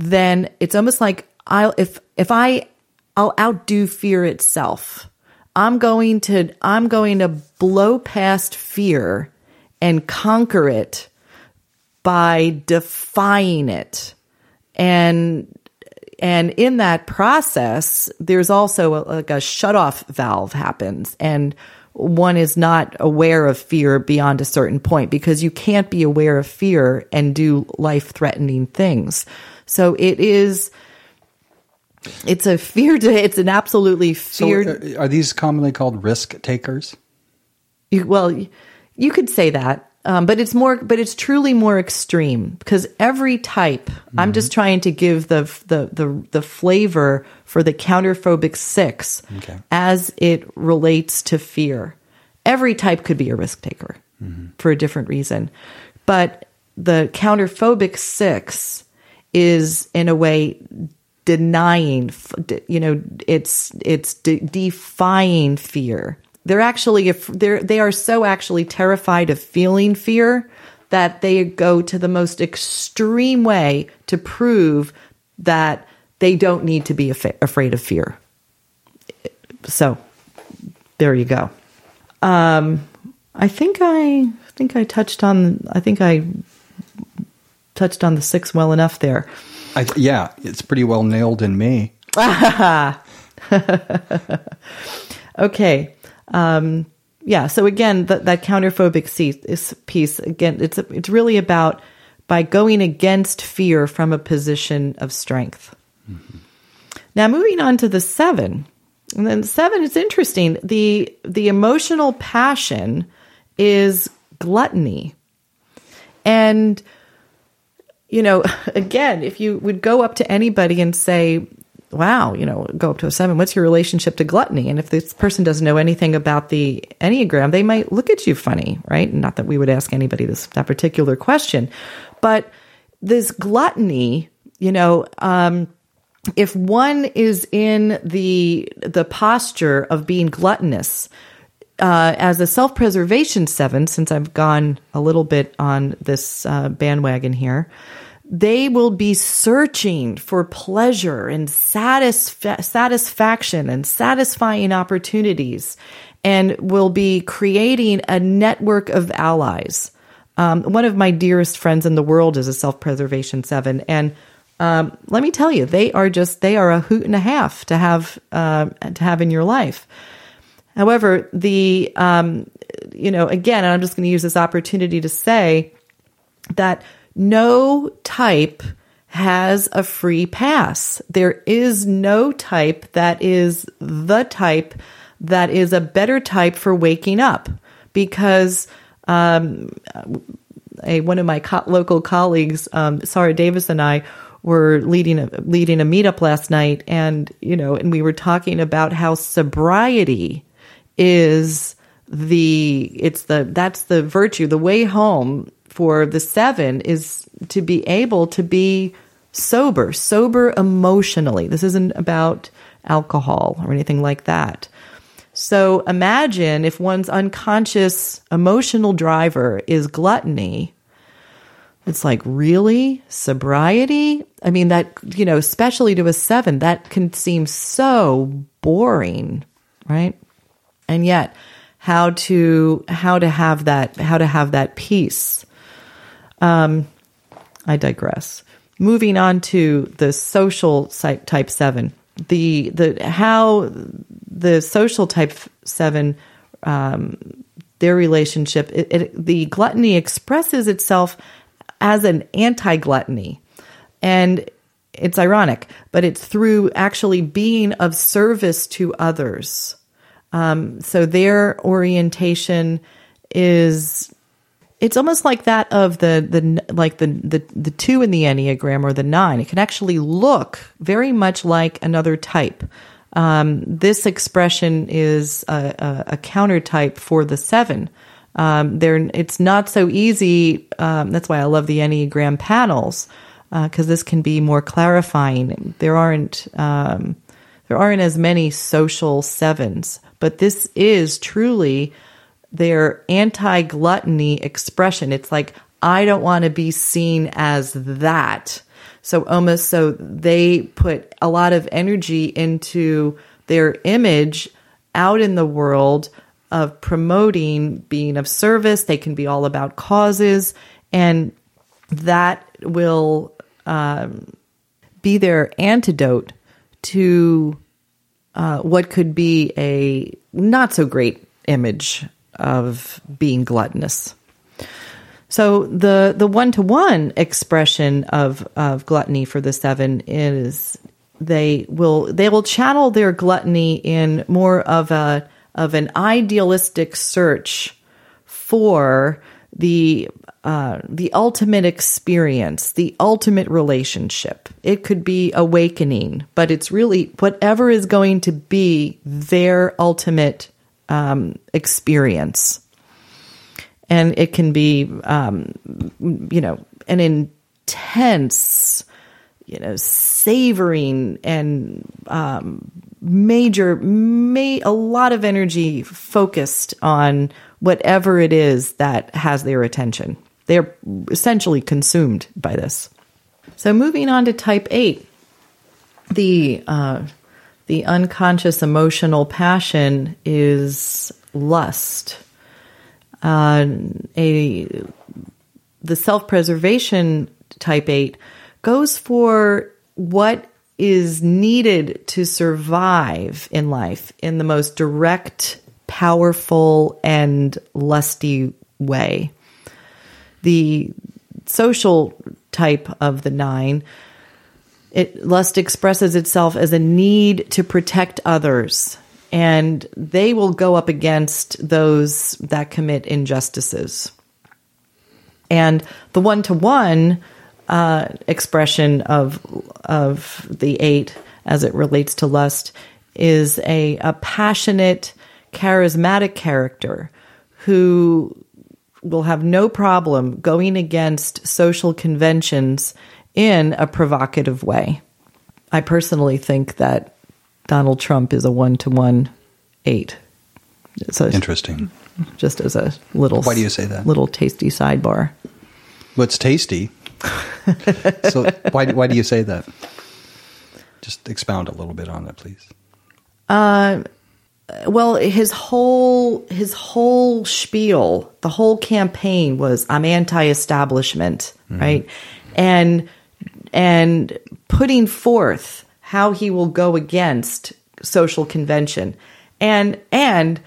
then it's almost like I'll, if, if I, I'll outdo fear itself. I'm going to, I'm going to blow past fear and conquer it by defying it. And and in that process, there's also a, like a shut off valve happens and one is not aware of fear beyond a certain point because you can't be aware of fear and do life threatening things. So it is, it's a fear to, it's an absolutely fear. So uh, are these commonly called risk takers? You, well, you could say that. Um, but it's more, but it's truly more extreme because every type. Mm-hmm. I'm just trying to give the the the the flavor for the counterphobic six okay. as it relates to fear. Every type could be a risk taker mm-hmm. for a different reason, but the counterphobic six is in a way denying, you know, it's it's de- defying fear. They're actually they're they are so actually terrified of feeling fear that they go to the most extreme way to prove that they don't need to be af- afraid of fear. So, there you go. Um, I think I think I touched on. I think I touched on the six well enough there. I, yeah, it's pretty well nailed in me. okay. Um, yeah. So again, that, that counterphobic piece again, it's it's really about by going against fear from a position of strength. Mm-hmm. Now, moving on to the seven, and then seven is interesting. the The emotional passion is gluttony, and you know, again, if you would go up to anybody and say, wow, you know, go up to a seven, what's your relationship to gluttony? And if this person doesn't know anything about the Enneagram, they might look at you funny, right? Not that we would ask anybody this that particular question, but this gluttony, you know, um, if one is in the the posture of being gluttonous, uh, as a self preservation seven, since I've gone a little bit on this uh, bandwagon here, they will be searching for pleasure and satisf- satisfaction and satisfying opportunities and will be creating a network of allies. Um, one of my dearest friends in the world is a self preservation seven. And um, let me tell you, they are just, they are a hoot and a half to have, uh, to have in your life. However, the, um, you know, again, I'm just going to use this opportunity to say that no type has a free pass. There is no type that is the type that is a better type for waking up because um, a, one of my co- local colleagues, um, Sarah Davis, and I were leading a, leading a meetup last night, and you know, and we were talking about how sobriety is the it's the that's the virtue, the way home for the seven is to be able to be sober, sober emotionally. This isn't about alcohol or anything like that. So imagine if one's unconscious emotional driver is gluttony. It's like, really? Sobriety? I mean, that, you know, especially to a seven, that can seem so boring, right? And yet, how to, how to have that, how to have that peace um, I digress. Moving on to the social type seven, the the how the social type seven, um, their relationship, it, it, the gluttony expresses itself as an anti gluttony, and it's ironic, but it's through actually being of service to others. Um, so their orientation is it's almost like that of the the like the the the two in the enneagram or the nine. It can actually look very much like another type. Um, this expression is a, a, a, counter type for the seven. Um, there, it's not so easy. Um, that's why I love the enneagram panels because uh, this can be more clarifying. There aren't um, there aren't as many social sevens, but this is truly their anti gluttony expression. It's like, I don't want to be seen as that. So almost so they put a lot of energy into their image out in the world of promoting being of service. They can be all about causes, and that will um, be their antidote to uh, what could be a not so great image of being gluttonous. So the the one to one expression of of gluttony for the seven is they will they will channel their gluttony in more of a of an idealistic search for the uh, the ultimate experience, the ultimate relationship. It could be awakening, but it's really whatever is going to be their ultimate um, experience. And it can be, um, you know, an intense, you know, savoring and um, major, ma- a lot of energy focused on whatever it is that has their attention. They're essentially consumed by this. So moving on to type eight, the uh, the unconscious emotional passion is lust. Uh, a the self preservation type eight goes for what is needed to survive in life in the most direct, powerful, and lusty way. The social type of the nine, it lust expresses itself as a need to protect others, and they will go up against those that commit injustices. And the one to one expression of of the eight as it relates to lust is a, a passionate, charismatic character who will have no problem going against social conventions in a provocative way. I personally think that Donald Trump is a one to one eight. So Interesting. just as a little Why do you say that? little tasty sidebar. Well, it's tasty. so why why do you say that? Just expound a little bit on that, please. Uh, well his whole his whole spiel the whole campaign was i'm anti-establishment right and and putting forth how he will go against social convention. And and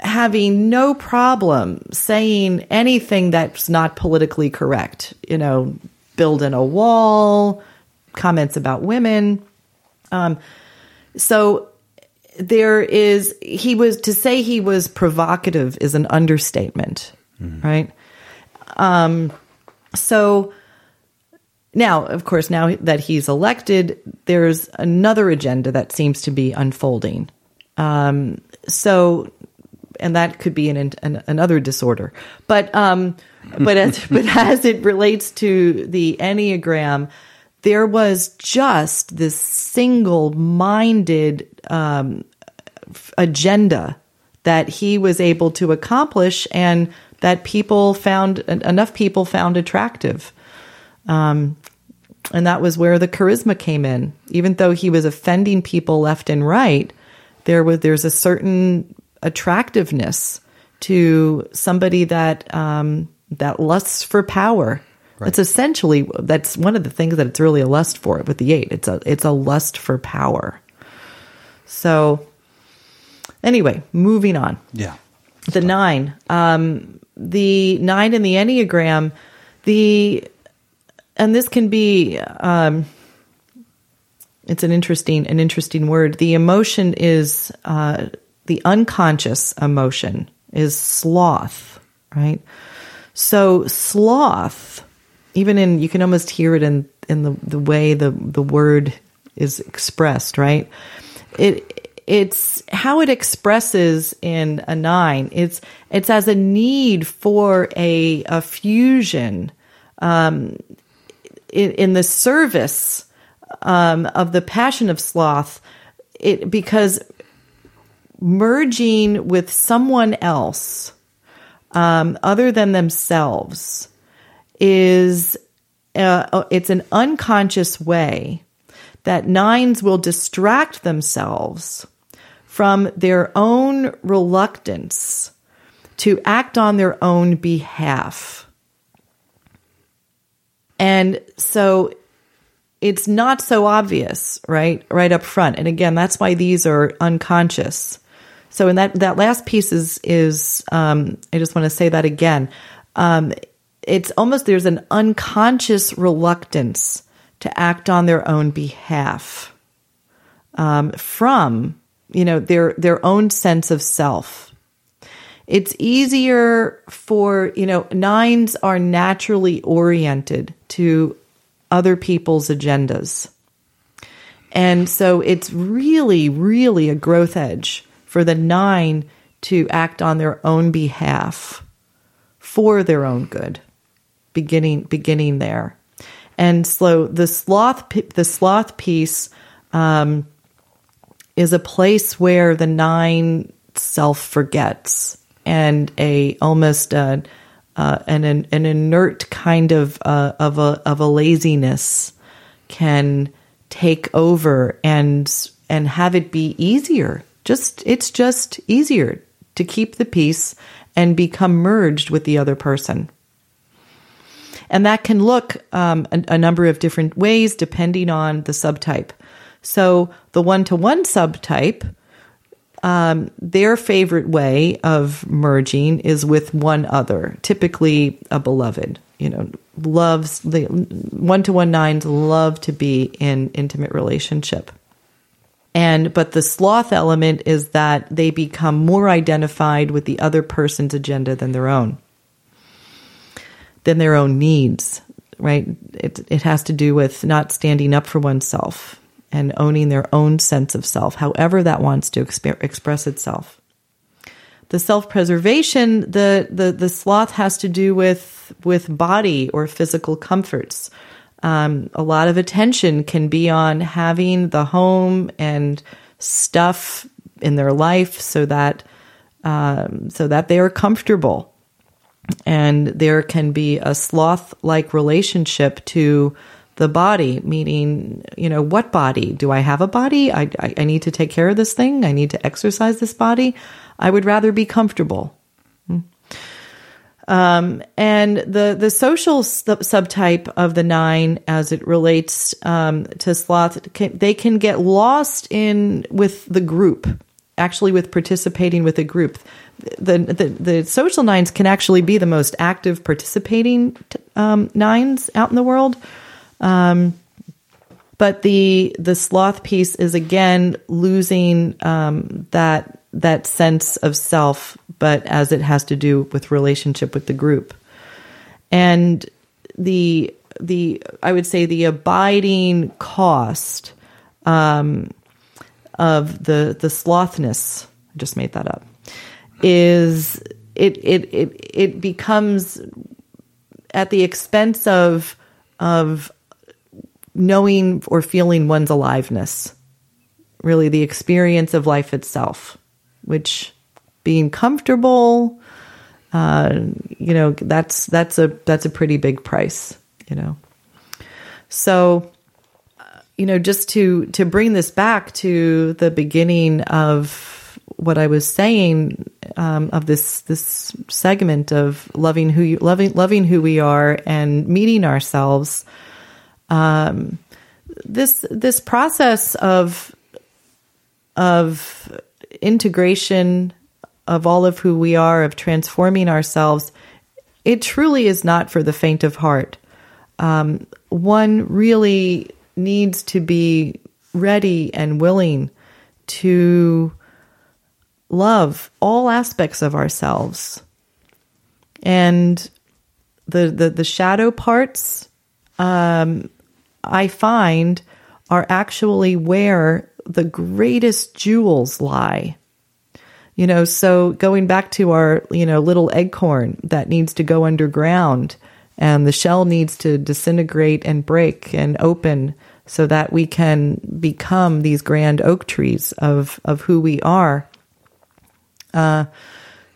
having no problem saying anything that's not politically correct you know building a wall comments about women. Um so there is he was to say he was provocative is an understatement right? Um so now of course now that he's elected there's another agenda that seems to be unfolding. Um so and that could be an, an another disorder. But um but as but as it relates to the enneagram there was just this single-minded um, agenda that he was able to accomplish and that people found enough people found attractive. Um, and that was where the charisma came in. Even though he was offending people left and right there was there's a certain attractiveness to somebody that um, that lusts for power. It's essentially that's one of the things that it's really a lust for with the eight. It's a it's a lust for power. So anyway moving on. Yeah. the nine. Um the nine in the enneagram the and this can be um it's an interesting an interesting word. The emotion is uh the unconscious emotion is sloth right? So sloth even in you can almost hear it in in the the way the the word is expressed right? It it's how it expresses in a nine. It's it's as a need for a a fusion um in, in the service um of the passion of sloth it because merging with someone else um other than themselves is uh, it's an unconscious way that nines will distract themselves from their own reluctance to act on their own behalf. And so it's not so obvious, right? Right up front. And again, that's why these are unconscious. So in that that last piece is is um, I just want to say that again. Um, it's almost there's an unconscious reluctance to act on their own behalf um, from you know their their own sense of self it's easier for you know nines are naturally oriented to other people's agendas. And so it's really really a growth edge for the nine to act on their own behalf for their own good beginning beginning there. And so the sloth, the sloth piece um, is a place where the nine self forgets and a almost a, uh, an an inert kind of uh, of a of a laziness can take over and and have it be easier. Just it's just easier to keep the peace and become merged with the other person. And that can look um, a, a number of different ways depending on the subtype. So the one to one subtype, um, their favorite way of merging is with one other, typically a beloved. You know, loves the one to one nines love to be in intimate relationship. And but the sloth element is that they become more identified with the other person's agenda than their own than their own needs, right? It, it has to do with not standing up for oneself and owning their own sense of self, however that wants to exp- express itself. The self-preservation, the, the, the sloth has to do with, with body or physical comforts. Um, a lot of attention can be on having the home and stuff in their life so that um, so that they are comfortable and there can be a sloth like relationship to the body, meaning, you know, what body? Do I have a body? I, I, I, need to take care of this thing. I need to exercise this body. I would rather be comfortable. Hmm. Um, and the, the social sub- subtype of the nine, as it relates um, to sloth, can, they can get lost in with the group, actually, with participating with a group the, the, the social nines can actually be the most active participating um, nines out in the world. Um, but the the sloth piece is again losing um, that that sense of self, but as it has to do with relationship with the group, and the the I would say the abiding cost um, of the the slothness. I just made that up is it it it it becomes at the expense of of knowing or feeling one's aliveness really the experience of life itself which being comfortable uh, you know that's that's a that's a pretty big price you know so uh, you know just to to bring this back to the beginning of what I was saying um, of this this segment of loving who you loving loving who we are and meeting ourselves. Um, this this process of of integration of all of who we are of transforming ourselves it truly is not for the faint of heart um, one really needs to be ready and willing to love all aspects of ourselves. And the the, the shadow parts um, I find are actually where the greatest jewels lie. You know, so going back to our, you know, little acorn that needs to go underground and the shell needs to disintegrate and break and open so that we can become these grand oak trees of, of who we are. Uh,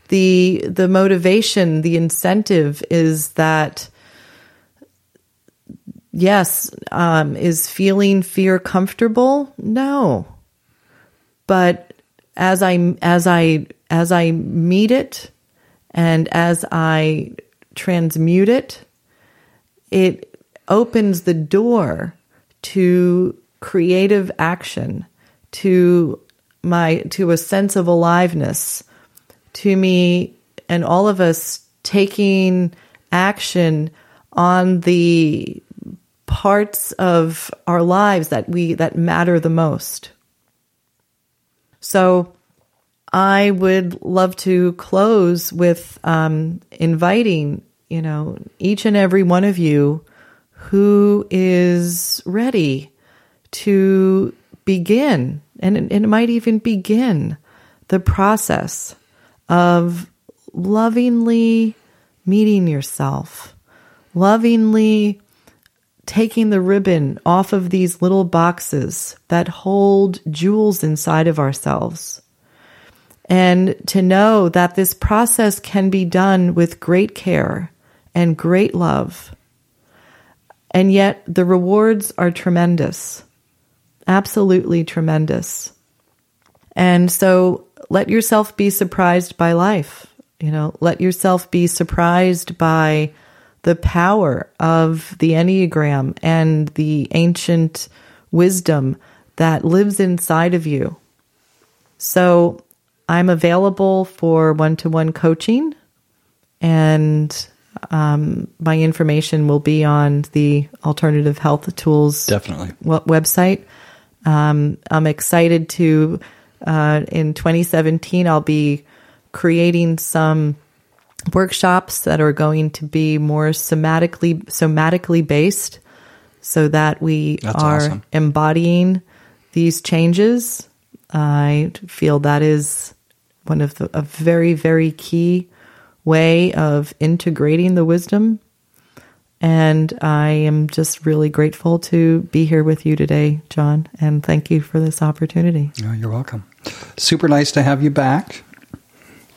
the the motivation, the incentive is that yes, um, is feeling fear comfortable? No, but as I as I as I meet it and as I transmute it, it opens the door to creative action, to my to a sense of aliveness, to me and all of us taking action on the parts of our lives that we that matter the most. So I would love to close with um, inviting, you know, each and every one of you who is ready to begin, and it, it might even begin the process of lovingly meeting yourself, lovingly taking the ribbon off of these little boxes that hold jewels inside of ourselves. And to know that this process can be done with great care and great love. And yet the rewards are tremendous, absolutely tremendous. And so let yourself be surprised by life. You know, let yourself be surprised by the power of the Enneagram and the ancient wisdom that lives inside of you. So I'm available for one to one coaching, and um, my information will be on the Alternative Health Tools Definitely. website. Um, I'm excited to, uh, in 2017, I'll be creating some workshops that are going to be more somatically somatically based so that we That's are awesome. embodying these changes. I feel that is one of the a very very key way of integrating the wisdom and I am just really grateful to be here with you today, John, and thank you for this opportunity. Oh, you're welcome. Super nice to have you back.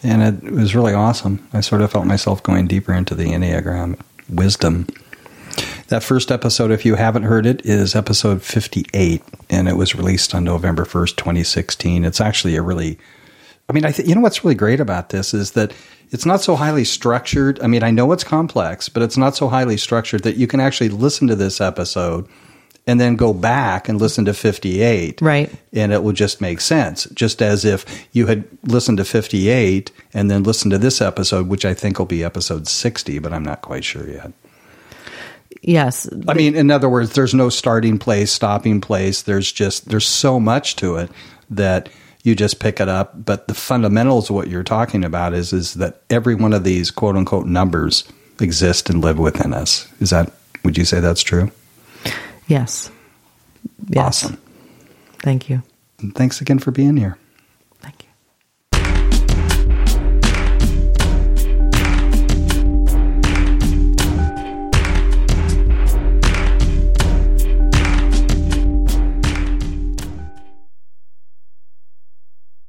And it was really awesome. I sort of felt myself going deeper into the Enneagram wisdom. That first episode, if you haven't heard it, is episode 58, and it was released on November 1st, 2016. It's actually a really, I mean, I th- you know what's really great about this is that it's not so highly structured. I mean, I know it's complex, but it's not so highly structured that you can actually listen to this episode and then go back and listen to 58 Right. and it will just make sense. Just as if you had listened to 58 and then listened to this episode, which I think will be episode 60, but I'm not quite sure yet. Yes, I mean, in other words, there's no starting place, stopping place. There's just, there's so much to it that you just pick it up. But the fundamentals of what you're talking about is, is that every one of these quote unquote numbers exist and live within us. Is that, would you say that's true? Yes. Yes. Awesome. Thank you. And thanks again for being here.